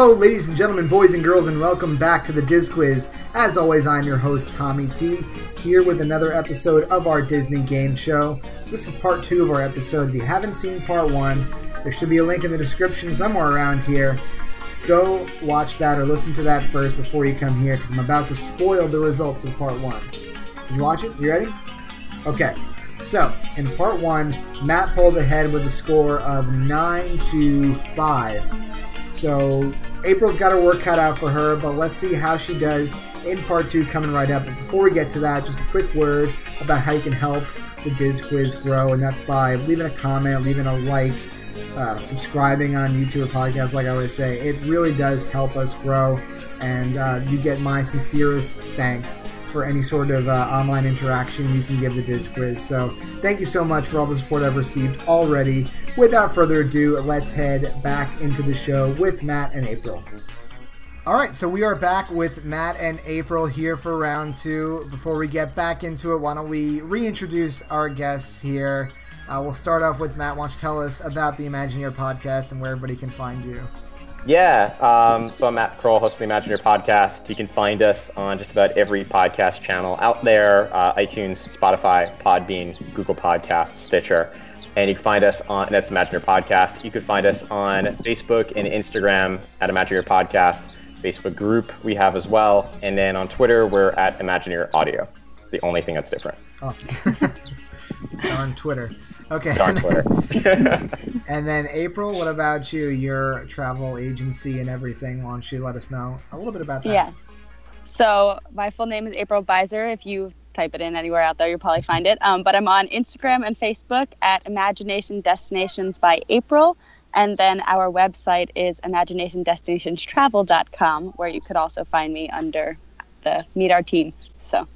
Hello, ladies and gentlemen, boys and girls, and welcome back to the Diz Quiz. As always, I'm your host, Tommy T, here with another episode of our Disney game show. So, this is part two of our episode. If you haven't seen part one, there should be a link in the description somewhere around here. Go watch that or listen to that first before you come here because I'm about to spoil the results of part one. Did you watch it? You ready? Okay. So, in part one, Matt pulled ahead with a score of 9 to 5. So April's got her work cut out for her, but let's see how she does in part two coming right up. But before we get to that, just a quick word about how you can help the Diz Quiz grow, and that's by leaving a comment, leaving a like, uh, subscribing on YouTube or podcast, like I always say. It really does help us grow, and uh, you get my sincerest thanks for any sort of uh, online interaction you can give the Diz Quiz. So thank you so much for all the support I've received already. Without further ado, let's head back into the show with Matt and April. All right, so we are back with Matt and April here for round two. Before we get back into it, why don't we reintroduce our guests here? Uh, we'll start off with Matt. Why don't you tell us about the Imagineer podcast and where everybody can find you? Yeah, um, so I'm Matt Kroll, host of the Imagineer podcast. You can find us on just about every podcast channel out there uh, iTunes, Spotify, Podbean, Google Podcasts, Stitcher. And you can find us on, that's Imagineer Podcast. You can find us on Facebook and Instagram at Imagineer Podcast, Facebook group we have as well. And then on Twitter, we're at Imagineer Audio. The only thing that's different. Awesome. on Twitter. Okay. On Twitter. and then April, what about you? Your travel agency and everything. Why don't you let us know a little bit about that? Yeah. So my full name is April Beiser. If you type it in anywhere out there, you'll probably find it. Um, but I'm on Instagram and Facebook at Imagination Destinations by April. And then our website is imaginationdestinationstravel.com, where you could also find me under the Meet Our Team. So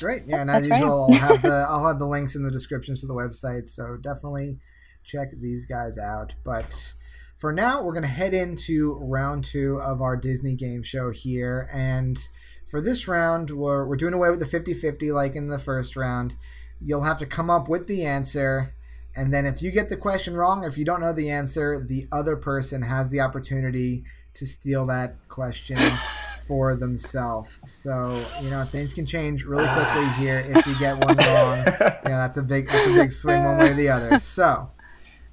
Great. Yeah, and as usual, I'll have the I'll have the links in the descriptions to the website. So definitely check these guys out. But for now, we're gonna head into round two of our Disney game show here. And for this round, we're we're doing away with the 50-50 like in the first round. You'll have to come up with the answer. And then if you get the question wrong or if you don't know the answer, the other person has the opportunity to steal that question for themselves. So you know things can change really quickly here if you get one wrong. You know that's a big that's a big swing one way or the other. So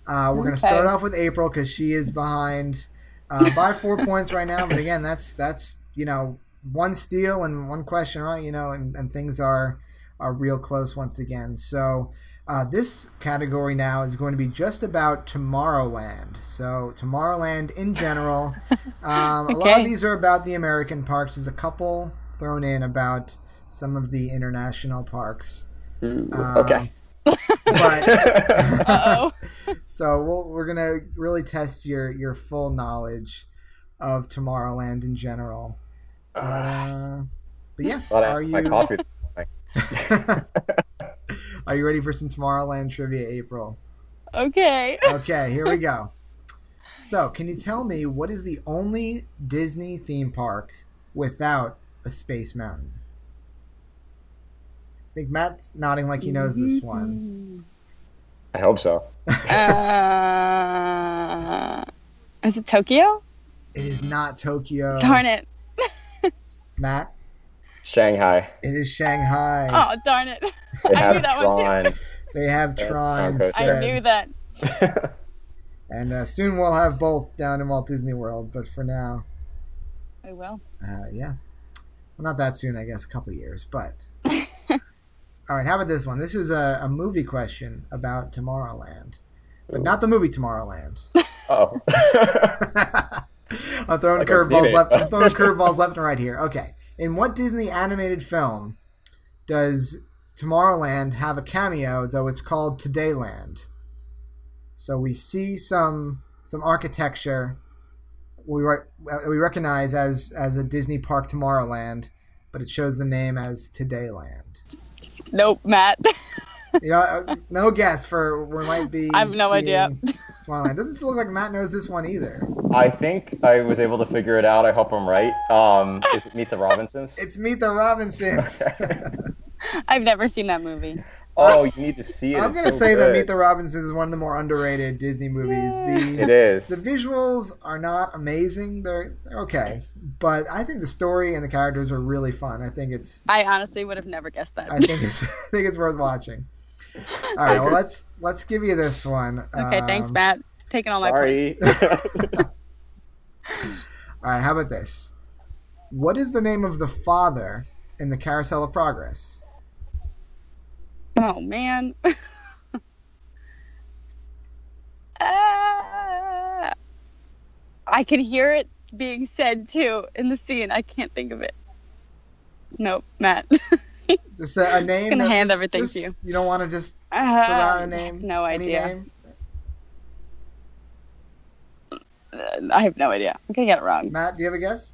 uh, we're gonna start off with April because she is behind uh, by four points right now. But again, that's that's you know one steal and one question right. You know, and, and things are are real close once again. So. Uh, this category now is going to be just about Tomorrowland. So, Tomorrowland in general. Um, okay. A lot of these are about the American parks. There's a couple thrown in about some of the international parks. Ooh, um, okay. But so we'll, we're gonna really test your your full knowledge of Tomorrowland in general. But, uh, but yeah, are you? My coffee. Are you ready for some Tomorrowland trivia, April? Okay. okay, here we go. So, can you tell me what is the only Disney theme park without a space mountain? I think Matt's nodding like he knows this one. I hope so. uh, is it Tokyo? It is not Tokyo. Darn it. Matt? Shanghai. It is Shanghai. Oh, darn it. They I have knew that Tron. one too. They have Tron. I knew that. and uh, soon we'll have both down in Walt Disney World, but for now. I will. Uh, yeah. Well, not that soon, I guess, a couple years, but. All right, how about this one? This is a, a movie question about Tomorrowland, but Ooh. not the movie Tomorrowland. Oh. I'm throwing curveballs left. I'm throwing curveballs left and right here. Okay, in what Disney animated film does Tomorrowland have a cameo, though it's called Todayland? So we see some some architecture we re- we recognize as as a Disney Park Tomorrowland, but it shows the name as Todayland. Nope, Matt. you know, uh, no guess for we might be. I have no idea. Tomorrowland doesn't look like Matt knows this one either. I think I was able to figure it out. I hope I'm right. Um, is it Meet the Robinsons? it's Meet the Robinsons. I've never seen that movie. Oh, you need to see it. I'm gonna so say that good. Meet the Robinsons is one of the more underrated Disney movies. The It is. the visuals are not amazing. They're, they're okay, but I think the story and the characters are really fun. I think it's I honestly would have never guessed that. I think it's I think it's worth watching. All right, well let's let's give you this one. okay, thanks, Um, Matt. Taking all my points. Sorry. All right, how about this? What is the name of the father in the Carousel of Progress? Oh man. Ah. I can hear it being said too in the scene. I can't think of it. Nope, Matt. Just a, a name. gonna that- hand just- everything to you. You don't want to just throw Uh, out a name. No Any idea. name? I have no idea. I'm gonna get it wrong. Matt, do you have a guess?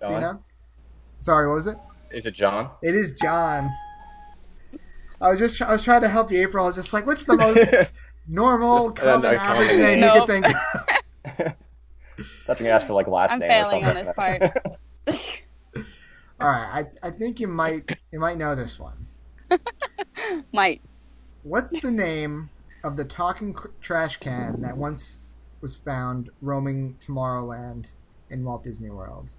Do you know? Sorry, what was it? Is it John? It is John. I was just I was trying to help you, April. I was just like, what's the most normal, Just, uh, common, no, average common name name. you could think of? Thought you asked for like last I'm name failing or on something. this All right, I, I think you might you might know this one. Might. What's the name of the talking cr- trash can that once was found roaming Tomorrowland in Walt Disney World?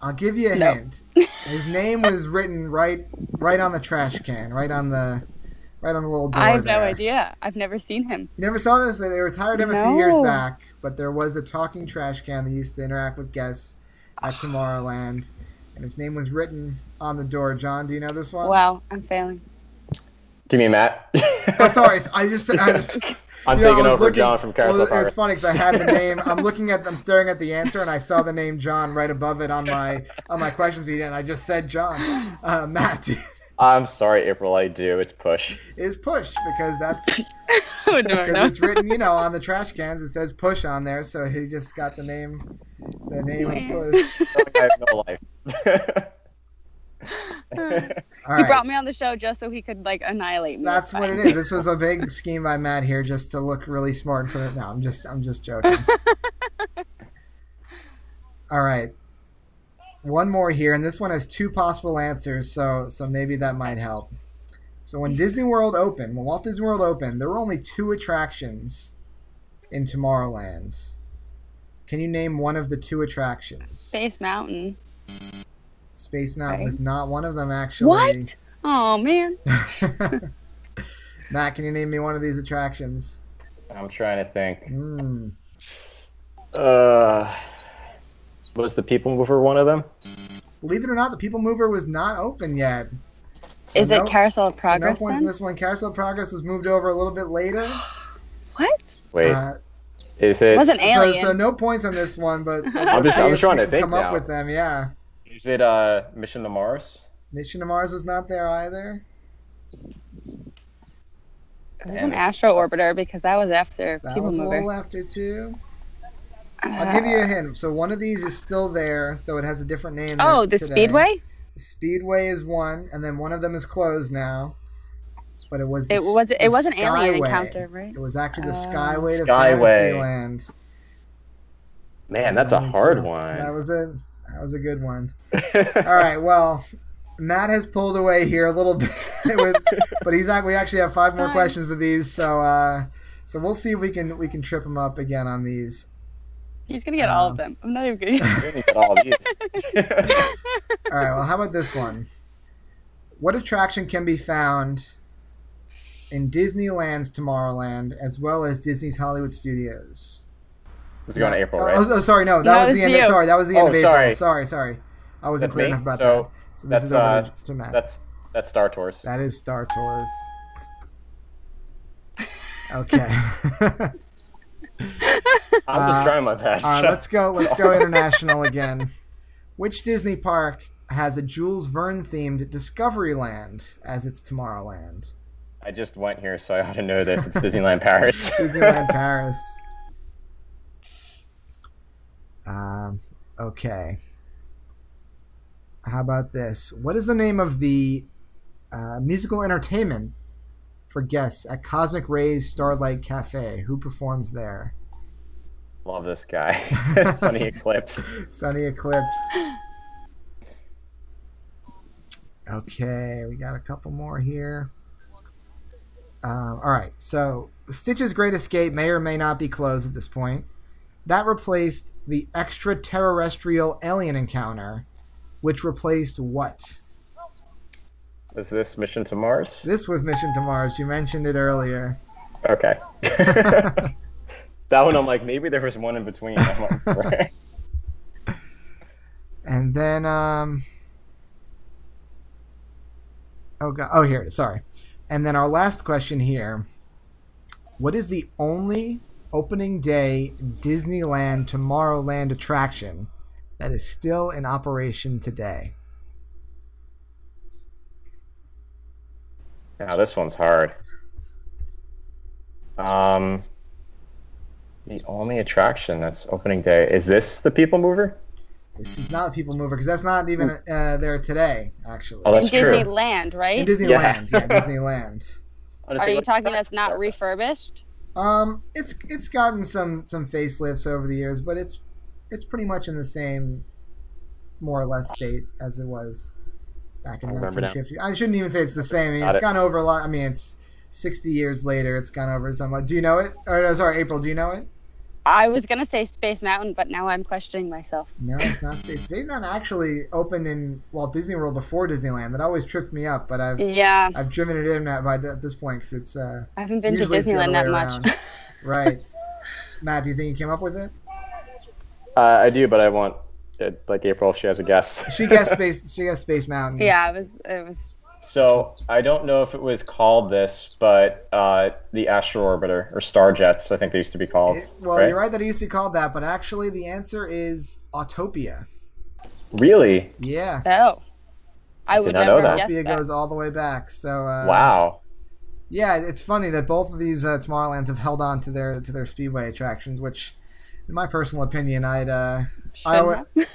I'll give you a No. hint. His name was written right right on the trash can, right on the right on the little door I have no idea. I've never seen him. You never saw this? They retired him a few years back, but there was a talking trash can that used to interact with guests at Tomorrowland, and his name was written on the door. John, do you know this one? Wow, I'm failing. Give me Matt. Oh, sorry. I just, I just I'm you know, taking over looking- John from Carousel well, It's funny because I had the name. I'm looking at, I'm staring at the answer, and I saw the name John right above it on my on my questions sheet, and I just said John. Uh, Matt I'm sorry, April. I do. It's push. is push because that's I would never because it's written, you know, on the trash cans. It says push on there, so he just got the name, the name of push. I have no life. All he right. brought me on the show just so he could like annihilate me. That's what it is. This was a big scheme by Matt here, just to look really smart in front of. No, I'm just, I'm just joking. All right, one more here, and this one has two possible answers, so so maybe that might help. So when Disney World opened, when Walt Disney World opened, there were only two attractions in Tomorrowland. Can you name one of the two attractions? Space Mountain. Space Mountain Okay. was not one of them, actually. What? Oh man. Matt, can you name me one of these attractions? I'm trying to think. Hmm. Uh, was the People Mover one of them? Believe it or not, the People Mover was not open yet. So Is no- it Carousel of so Progress no points in this one. Carousel of Progress was moved over a little bit later. What? Wait, Uh, is It it? Was an so, Alien. so no points on this one, but I'm just- I'm trying to can think come up with them. Yeah, Is it uh Mission to Mars? Mission to Mars was not there either. It was And an Astro Orbiter because that was after That People was a little after too. I'll give you a hint. So one of these is still there, though it has a different name. Oh, the today. Speedway? Speedway is one, and then one of them is closed now. But it was the It was it was an alien encounter, right? It was actually the Oh. Skyway to Skyway. Fantasyland. Man, that's a hard too. one. That was it. That was a good one. All right. Well, Matt has pulled away here a little bit, with, but he's not. We actually have five more Fine. questions to these, so uh, so we'll see if we can we can trip him up again on these. He's gonna get all Um, of them. I'm not even gonna. We didn't get all these. All right. Well, how about this one? What attraction can be found in Disneyland's Tomorrowland as well as Disney's Hollywood Studios? This is going to April, Oh, right? Oh, oh, sorry, no, that No, was the end. Of, sorry, that was the end Oh, of April. sorry. Sorry, sorry, I wasn't That's clear me? enough about So, that. So this is over uh, to, to Matt. That's that's Star Tours. That is Star Tours. Okay. I'm uh, just trying my best. All right, let's go. Let's go international again. Which Disney park has a Jules Verne themed Discoveryland as its Tomorrowland? I just went here, so I ought to know this. It's Disneyland Paris. Disneyland Paris. Um, okay. How about this? What is the name of the uh, musical entertainment for guests at Cosmic Rays Starlight Cafe? Who performs there? Love this guy. Sunny Eclipse. Sunny Eclipse. Okay, we got a couple more here. Um, all right, so Stitch's Great Escape may or may not be closed at this point. That replaced the extraterrestrial alien encounter, which replaced what? Was this Mission to Mars? This was Mission to Mars. You mentioned it earlier. Okay. that one, I'm like, maybe there was one in between. I'm like, And then, um, oh god, oh here, sorry. And then our last question here: What is the only opening day Disneyland Tomorrowland attraction that is still in operation today? Now this one's hard. Um, the only attraction that's opening day is this the People Mover? This is not a People Mover because that's not even uh, there today. Actually, Oh, In true. Disneyland, right? in Disneyland, yeah, Disneyland. Are you talking that's not refurbished? Um, it's it's gotten some some facelifts over the years, but it's it's pretty much in the same, more or less state as it was back in I remember now. 1950. I shouldn't even say it's the same. I mean, it's it. gone over a lot. I mean, it's 60 years later. It's gone over somewhat. Do you know it? Or no, sorry, April. Do you know it? I was gonna say Space Mountain, but now I'm questioning myself. No, it's not. Space. Space Mountain actually opened in Walt Disney World before Disneyland. That always trips me up, but I've Yeah, I've driven it in at, by th- at this point because it's uh, I haven't been to usually it's the Disneyland that much. right. Matt, do you think you came up with it? Uh, I do, but I want, uh, like April, if she has a guess. She guessed Space. She guessed Space Mountain. yeah, it was. It was. So I don't know if it was called this, but uh, the Astro Orbiter or Star Jets, I think they used to be called. It- well, right? you're right that it used to be called that, but actually the answer is Autopia. Really? Yeah. Oh, I would not know that. Autopia goes all the way back. So uh, wow. Yeah, it's funny that both of these uh, Tomorrowlands have held on to their to their speedway attractions, which, in my personal opinion, I'd uh, I, would- have.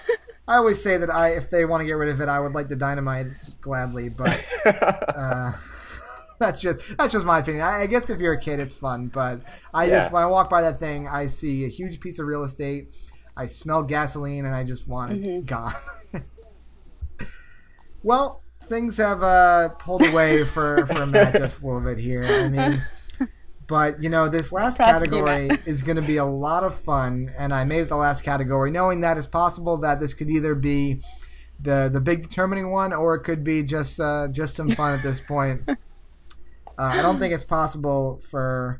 I always say that I if they want to get rid of it, I would like to dynamite gladly, but uh, that's just that's just my opinion. I, I guess if you're a kid, it's fun, but I just when I walk by that thing, I see a huge piece of real estate. I smell gasoline, and I just want it Mhm. gone. well, things have uh, pulled away for for Matt just a little bit here. I mean. But you know, this last Props to you, category is going to be a lot of fun, and I made it the last category, knowing that it's possible that this could either be the the big determining one, or it could be just uh, just some fun at this point. Uh, I don't think it's possible for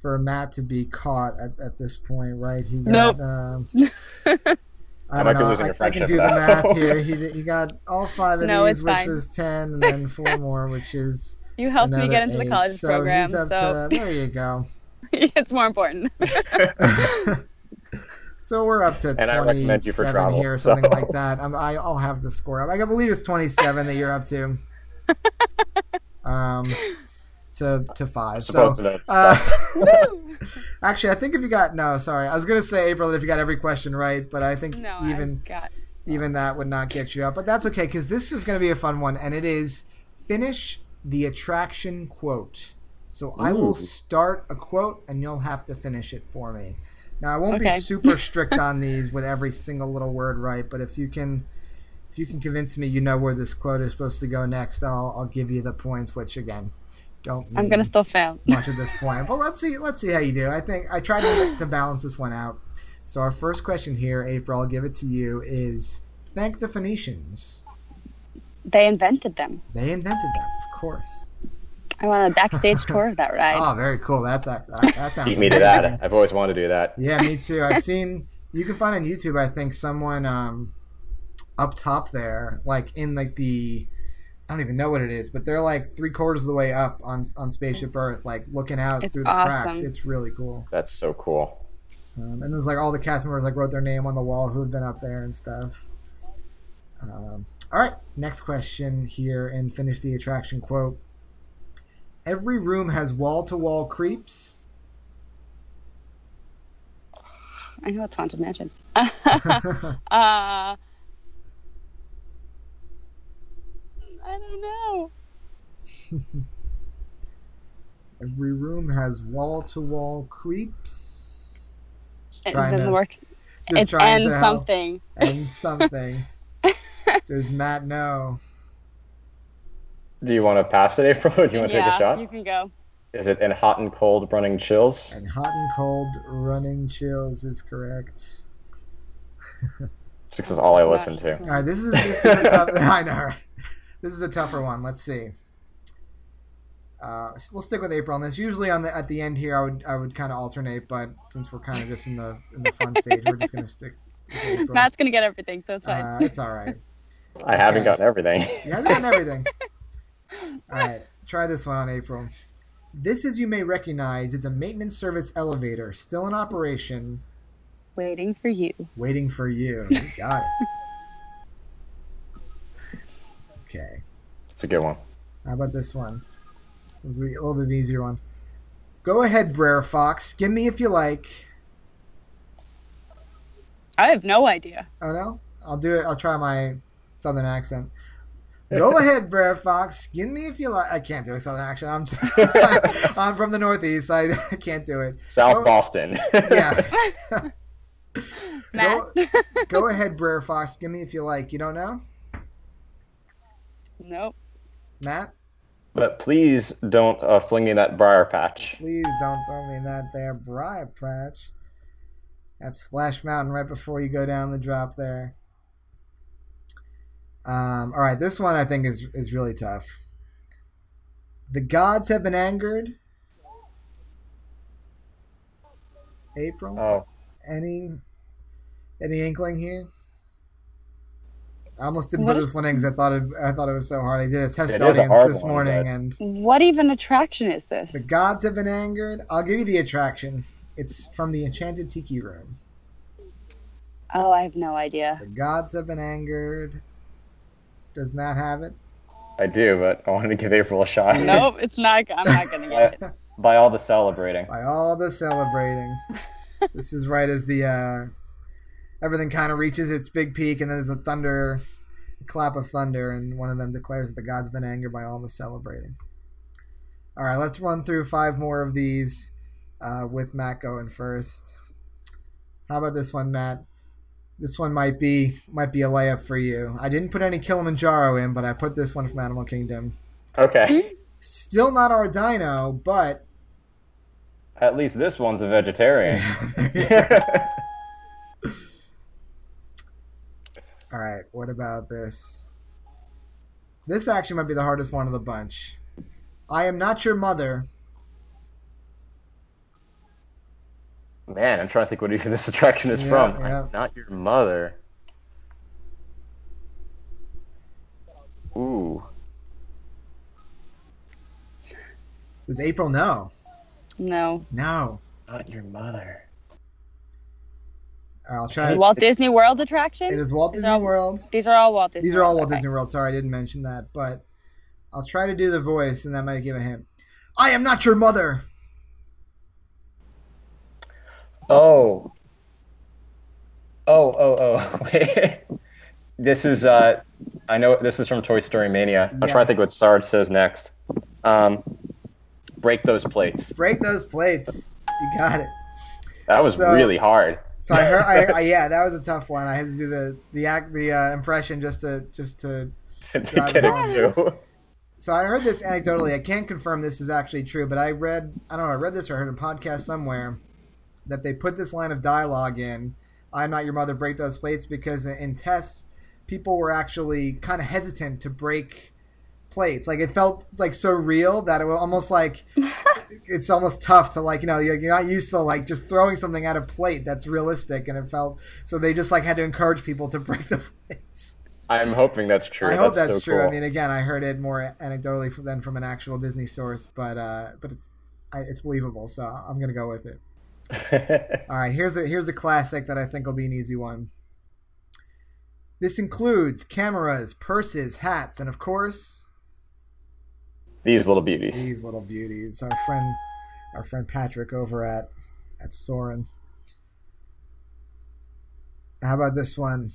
for Matt to be caught at, at this point, right? He got, Nope. Um, I I don't be know. I, I can friendship do the math here. He, he got all five of No, these, which fine. was ten, and then four more, which is You helped me get into the college so program, He's up so to, there you go. it's more important. so we're up to And I recommend you for 27 travel, here, or something so. like that. I'm, I, I'll have the score up. I believe it's 27 that you're up to. Um, to to five. So to uh, actually, I think if you got no, sorry, I was gonna say April that if you got every question right, but I think no, even got. even that would not get you up. But that's okay because this is going to be a fun one, and it is finish the attraction quote. So I will start a quote, and you'll have to finish it for me. Now I won't be super strict on these with every single little word right, but if you can, if you can convince me you know where this quote is supposed to go next, I'll I'll give you the points. Which again, don't I'm gonna still fail. much at this point. But let's see, let's see how you do. I think I tried to, to balance this one out. So our first question here, April, I'll give it to you, is thank the Phoenicians. They invented them. They invented them, of course. I want a backstage tour of that ride. Oh, very cool. That's act- that, that sounds. Beat me to that. I've always wanted to do that. Yeah, me too. I've seen. You can find on YouTube. I think someone um, up top there, like in like the. I don't even know what it is, but they're like three quarters of the way up on on Spaceship Earth, like looking out It's through the cracks. It's really cool. That's so cool. Um, and there's like all the cast members like wrote their name on the wall who have been up there and stuff. Um, all right, next question here and finish the attraction quote. Every room has wall to wall creeps. I know it's Haunted Mansion. uh, I don't know. Every room has wall to wall creeps. Just It trying doesn't to work. just It's trying and to help. something. and something. Does Matt know? Do you want to pass it, April? Or do you want to yeah, take a shot? you can go. Is it in hot and cold running chills? And hot and cold running chills is correct. This is all I listen to. All right, this is this is a tough. I know. Right? This is a tougher one. Let's see. Uh, we'll stick with April on this. Usually on the at the end here, I would I would kind of alternate, but since we're kind of just in the in the fun stage, we're just gonna stick. With April. Matt's gonna get everything, so it's fine. Uh, it's all right. I haven't gotten everything. You haven't gotten everything. All right, try this one on April. This, as you may recognize, is a maintenance service elevator still in operation, Waiting for you. waiting for you. You got it. Okay. It's a good one. How about this one? This one's a little bit easier one. Go ahead, Brer Fox. Skin me if you like. I have no idea. Oh no, I'll do it. I'll try my southern accent. Go ahead, Brer Fox. Skin me if you like. I can't do a southern accent. I'm I'm from the northeast. I, I can't do it. South Go- Boston. Yeah. Matt. Go ahead, Brer Fox. Skin me if you like. You don't know, nope. Matt? but please don't uh, fling me that briar patch. Please don't throw me that there briar patch. That's Splash Mountain right before you go down the drop there. Um, all right, this one I think is is really tough. The gods have been angered. April, Oh, any any inkling here? I almost didn't What put is- this one in because I thought it I thought it was so hard. I did a test It is a audience this one, morning but- and What even attraction is this? the gods have been angered. I'll give you the attraction. It's from the Enchanted Tiki Room. Oh, I have no idea. The gods have been angered. Does Matt have it? I do, but I wanted to give April a shot. Nope, it's not. I'm not gonna get it. By all the celebrating. By all the celebrating. this is right as the uh, everything kind of reaches its big peak, and then there's a thunder, a clap of thunder, and one of them declares that the gods have been angered by all the celebrating. All right, let's run through five more of these uh, with Matt going first. How about this one, Matt? This one might be might be a layup for you. I didn't put any Kilimanjaro in, but I put this one from Animal Kingdom. Okay. Hmm? Still not our dino, but At least this one's a vegetarian. All right, what about this? This actually might be the hardest one of the bunch. I am not your mother. Man, I'm trying to think what even this attraction is Yeah, from. yeah. Not your mother. Ooh. Does April know? No. No. Not your mother. All right, I'll try. Walt Disney World attraction? It is Walt Is Disney that- World. These are all Walt Disney. These are all World, Walt okay. Disney World. Sorry, I didn't mention that, but I'll try to do the voice, and that might give a hint. I am not your mother. Oh. Oh, oh, oh. Wait. this is uh I know this is from Toy Story Mania. I'm trying to think what Sarge says next. Um break those plates. Break those plates. You got it. That was So- really hard. So I heard. I, I, yeah, that was a tough one. I had to do the the act the uh, impression just to just to to get it through. So I heard this anecdotally. I can't confirm this is actually true, but I read I don't know, I read this or heard a podcast somewhere that they put this line of dialogue in, I'm not your mother, break those plates because in tests people were actually kind of hesitant to break plates. Like it felt like so real that it was almost like it's almost tough to like, you know, you're, you're not used to like just throwing something at a plate that's realistic and it felt so they just like had to encourage people to break the plates. I'm hoping that's true. I hope that's so true. Cool. I mean, again, I heard it more anecdotally than from an actual Disney source, but uh, but it's I, it's believable, so I'm gonna go with it. All right, here's the here's the classic that I think will be an easy one. This includes cameras, purses, hats, and of course These little beauties. these little beauties. Our friend, our friend Patrick over at at Soarin'. How about this one?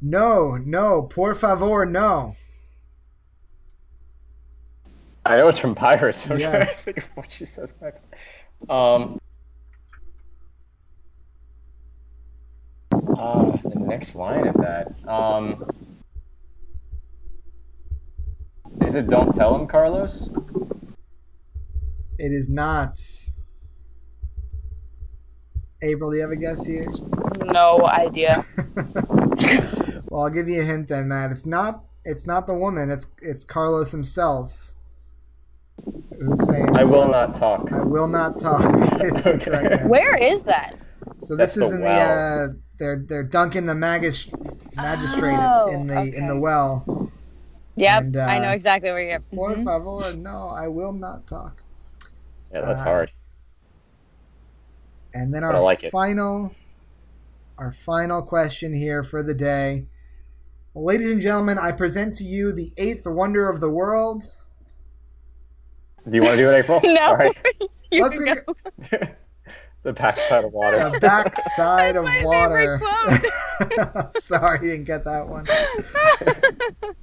No, no, por favor, no. I know it's from Pirates. I'm trying to Yes. think of what she says next. Um. Uh, the next line of that. Um. Is it Don't Tell Him, Carlos? It is not. April, do you have a guess here? No idea. well, I'll give you a hint then, Matt. It's not. It's not the woman. It's it's Carlos himself. Who's saying? I will not talk. I will not talk. it's the correct answer. Where is that? So this That's is in well. the. Uh, they're they're dunking the magis- magistrate Oh, in the in the well. Yep, And, I know uh, exactly where you're. Says, Por Mhm. favor, no, I will not talk. Yeah, that's Uh, hard. And then But I our like it. final, our final question here for the day, ladies and gentlemen, I present to you the eighth wonder of the world. Do you want to do it, April? No. Sorry. You Let's can go- go. The backside of water. The backside of water. Sorry, you didn't get that one.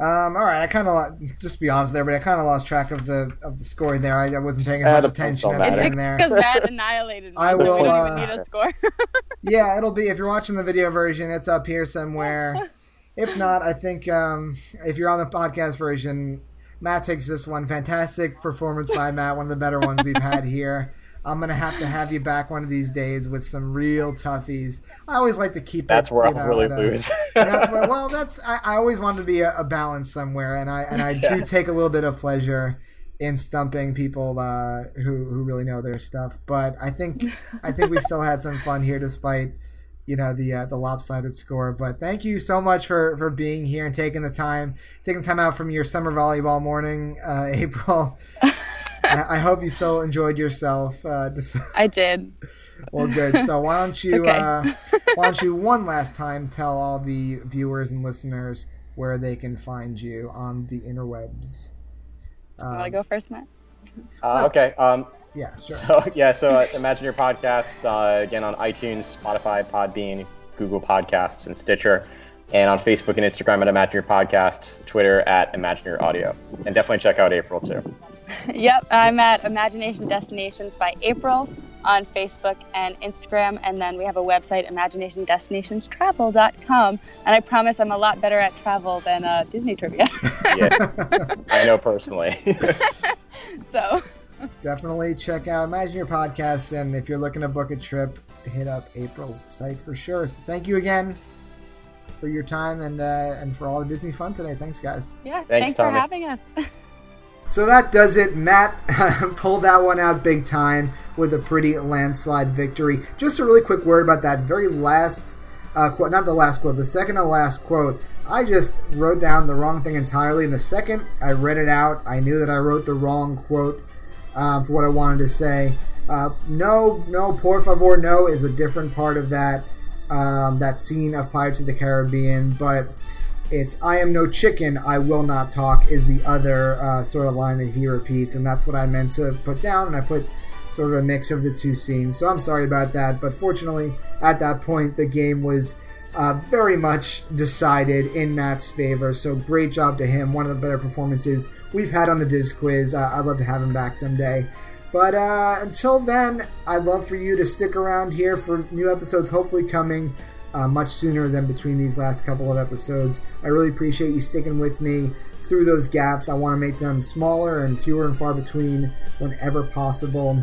Um, all right, I kind of just to be honest there, but I kind of lost track of the of the score there. I, I wasn't paying as much attention points at don't the It's end there. because Matt annihilated me. I so will, We don't uh, even need a score. Yeah, it'll be if you're watching the video version, it's up here somewhere. If not, I think um, if you're on the podcast version, Matt takes this one. Fantastic performance by Matt, one of the better ones we've had here. I'm gonna have to have you back one of these days with some real toughies. I always like to keep That's it. where I'll know, really a- lose. that's what, well, that's I, I always wanted to be a, a balance somewhere, and I and I do take a little bit of pleasure in stumping people uh, who who really know their stuff. But I think I think we still had some fun here, despite you know the uh, the lopsided score. But thank you so much for for being here and taking the time taking time out from your summer volleyball morning, uh, April. I, I hope you still enjoyed yourself. Uh, just, I did. well, good. So why don't you Okay. uh, why don't you one last time tell all the viewers and listeners where they can find you on the interwebs? You want to Um, go first, Matt? Uh, okay. Um, yeah, sure. So yeah, so uh, Imagineer Podcast uh, again on iTunes, Spotify, Podbean, Google Podcasts, and Stitcher, and on Facebook and Instagram at Imagineer Podcast, Twitter at Imagineer Audio, and definitely check out April too. Yep, I'm at Imagination Destinations by April on Facebook and Instagram, and then we have a website, imaginationdestinationstravel.com. And I promise I'm a lot better at travel than uh, Disney trivia. Yeah, I know personally. so Definitely check out Imagineer Podcast, and if you're looking to book a trip, hit up April's site for sure. So thank you again for your time and uh, and for all the Disney fun today. Thanks, guys. yeah, Thanks, thanks, for having us. So that does it. Matt pulled that one out big time with a pretty landslide victory. Just a really quick word about that very last uh, quote, not the last quote, the second to last quote. I just wrote down the wrong thing entirely. And the second I read it out, I knew that I wrote the wrong quote um, for what I wanted to say. Uh, no, no, por favor, no is a different part of that um, that scene of Pirates of the Caribbean, but it's I am no chicken, I will not talk is the other uh, sort of line that he repeats, and that's what I meant to put down, and I put sort of a mix of the two scenes. So I'm sorry about that, but fortunately, at that point, the game was uh, very much decided in Matt's favor. So great job to him. One of the better performances we've had on the Diz Quiz. Uh, I'd love to have him back someday. But uh, until then, I'd love for you to stick around here for new episodes, hopefully coming uh, much sooner than between these last couple of episodes. I really appreciate you sticking with me through those gaps. I want to make them smaller and fewer and far between whenever possible.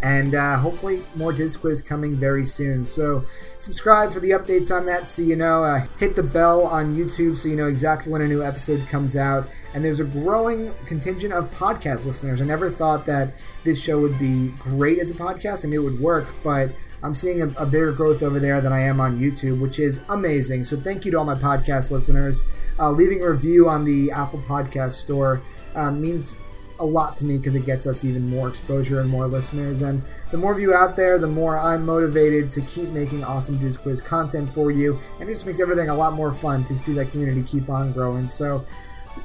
And uh, hopefully, more Diz Quiz coming very soon. So, subscribe for the updates on that so you know. Uh, hit the bell on YouTube so you know exactly when a new episode comes out. And there's a growing contingent of podcast listeners. I never thought that this show would be great as a podcast. I knew it would work, but I'm seeing a, a bigger growth over there than I am on YouTube, which is amazing. So thank you to all my podcast listeners. Uh, leaving a review on the Apple Podcast Store um, means a lot to me because it gets us even more exposure and more listeners. And the more of you out there, the more I'm motivated to keep making awesome Diz Quiz content for you. And it just makes everything a lot more fun to see that community keep on growing. So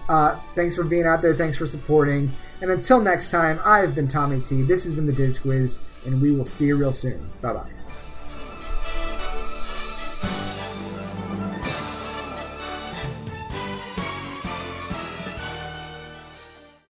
uh, thanks for being out there. Thanks for supporting. And until next time, I've been Tommy T. This has been the Diz Quiz, and we will see you real soon. Bye bye.